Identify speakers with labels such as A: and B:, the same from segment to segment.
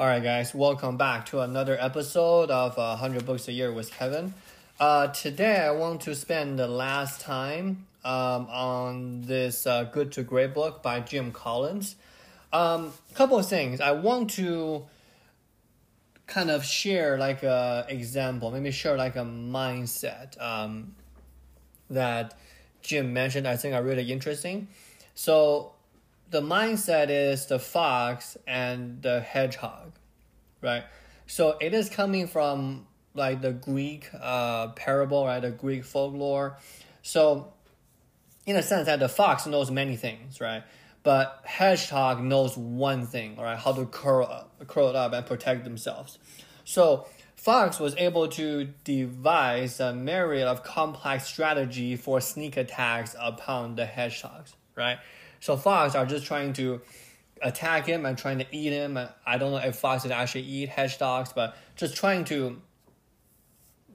A: All right, guys, welcome back to another episode of uh, 100 Books a Year with Kevin. Uh, today, I want to spend the last time um, on this uh, Good to Great book by Jim Collins. A um, couple of things. I want to kind of share like a example, maybe share like a mindset um, that Jim mentioned. I think are really interesting. So the mindset is the fox and the hedgehog, right? So it is coming from like the Greek uh, parable, right? The Greek folklore. So in a sense that the fox knows many things, right? But hedgehog knows one thing, right? How to curl up, curl up and protect themselves. So Fox was able to devise a myriad of complex strategy for sneak attacks upon the hedgehogs, right? So fox are just trying to attack him and trying to eat him. I don't know if foxes actually eat hedgehogs, but just trying to,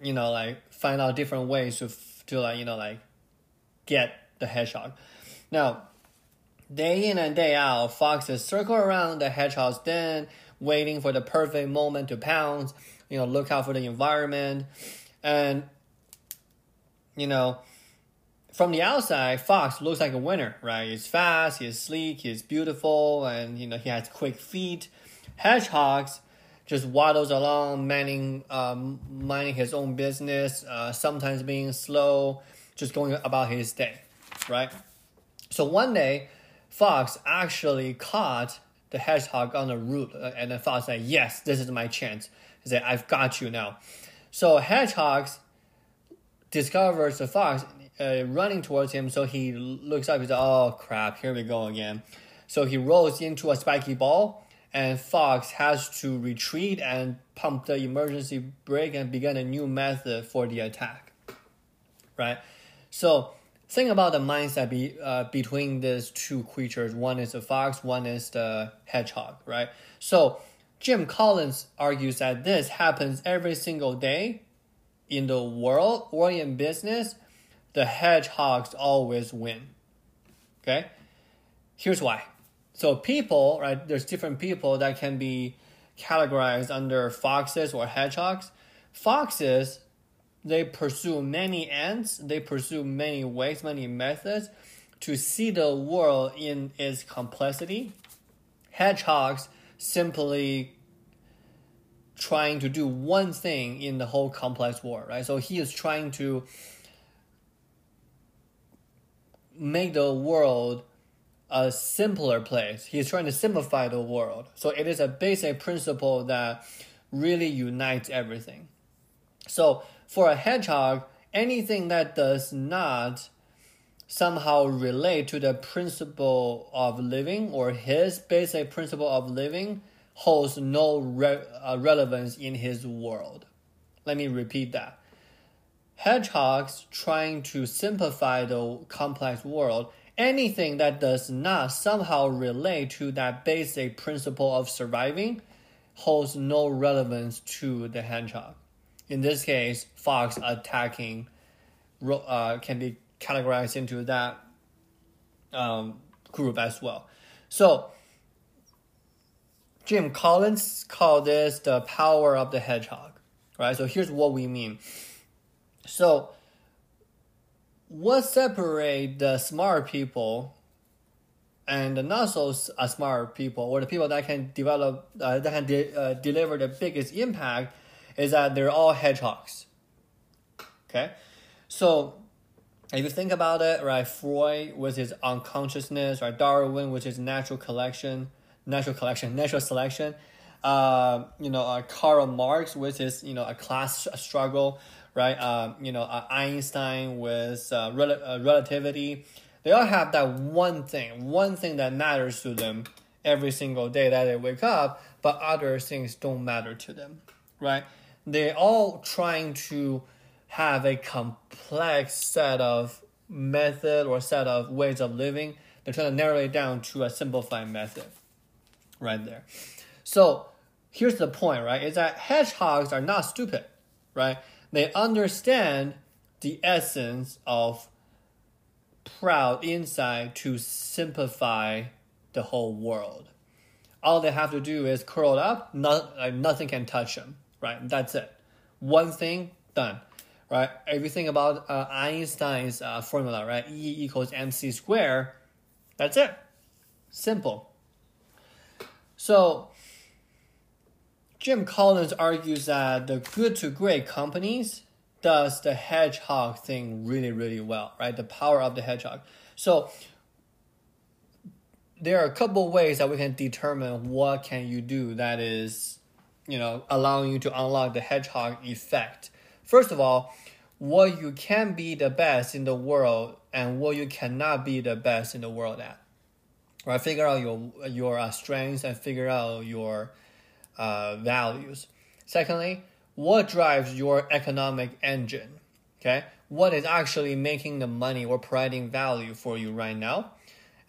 A: you know, like find out different ways to to like you know like get the hedgehog. Now, day in and day out, foxes circle around the hedgehog's den, waiting for the perfect moment to pounce. You know, look out for the environment, and you know from the outside, Fox looks like a winner, right? He's fast, he's sleek, he's beautiful, and you know he has quick feet. Hedgehogs just waddles along, manning, um, minding his own business, uh, sometimes being slow, just going about his day, right? So one day, Fox actually caught the hedgehog on the root, uh, and then Fox said, "Yes, this is my chance." He said, "I've got you now." So hedgehogs discovers the fox uh, running towards him. So he looks up. He's like, "Oh crap! Here we go again." So he rolls into a spiky ball, and Fox has to retreat and pump the emergency brake and begin a new method for the attack. Right. So think about the mindset be, uh, between these two creatures. One is the fox. One is the hedgehog. Right. So Jim Collins argues that this happens every single day in the world or in business the hedgehogs always win. Okay? Here's why. So people, right, there's different people that can be categorized under foxes or hedgehogs. Foxes, they pursue many ends, they pursue many ways, many methods to see the world in its complexity. Hedgehogs simply trying to do one thing in the whole complex world, right? So he is trying to make the world a simpler place. He's trying to simplify the world. So it is a basic principle that really unites everything. So for a hedgehog, anything that does not somehow relate to the principle of living or his basic principle of living holds no re- uh, relevance in his world. Let me repeat that hedgehogs trying to simplify the complex world, anything that does not somehow relate to that basic principle of surviving holds no relevance to the hedgehog. In this case, fox attacking uh, can be categorized into that um, group as well. So, Jim Collins called this the power of the hedgehog, right? So here's what we mean so, what separates the smart people and the not so uh, smart people, or the people that can develop uh, that can de- uh, deliver the biggest impact, is that they're all hedgehogs. Okay, so if you think about it, right, Freud with his unconsciousness, right, Darwin with his natural collection, natural collection, natural selection, uh, you know, uh, Karl Marx with his you know a class struggle, right? Um, you know, uh, Einstein with uh, rel- uh, relativity. They all have that one thing, one thing that matters to them every single day that they wake up, but other things don't matter to them, right? They're all trying to have a complex set of method or set of ways of living. They're trying to narrow it down to a simplified method, right there. So here's the point, right? Is that hedgehogs are not stupid, right? They understand the essence of proud insight to simplify the whole world. all they have to do is curl up. Not, like, nothing can touch them. Right. That's it. One thing done. Right. Everything about uh, Einstein's uh, formula. Right. E equals mc squared. That's it. Simple. So Jim Collins argues that the good to great companies does the hedgehog thing really, really well, right? The power of the hedgehog. So there are a couple ways that we can determine what can you do that is, you know, allowing you to unlock the hedgehog effect. First of all, what you can be the best in the world and what you cannot be the best in the world at. Right? Figure out your your uh, strengths and figure out your uh, values. Secondly, what drives your economic engine? Okay, what is actually making the money or providing value for you right now?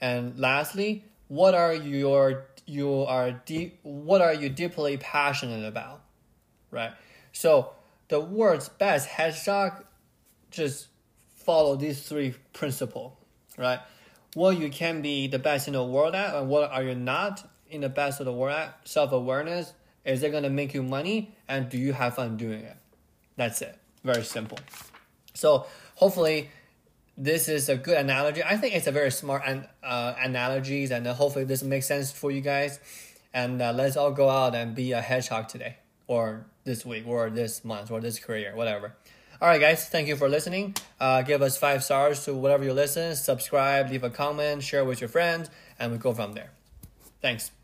A: And lastly, what are your you are deep what are you deeply passionate about? Right? So the world's best hedgehog just follow these three principles, right? What you can be the best in the world at and what are you not in the best of the world? Self awareness. Is it gonna make you money? And do you have fun doing it? That's it. Very simple. So hopefully this is a good analogy. I think it's a very smart an, uh, analogies, and uh, hopefully this makes sense for you guys. And uh, let's all go out and be a hedgehog today, or this week, or this month, or this career, whatever. All right, guys, thank you for listening. Uh, give us five stars to whatever you listen. Subscribe, leave a comment, share with your friends, and we go from there. Thanks.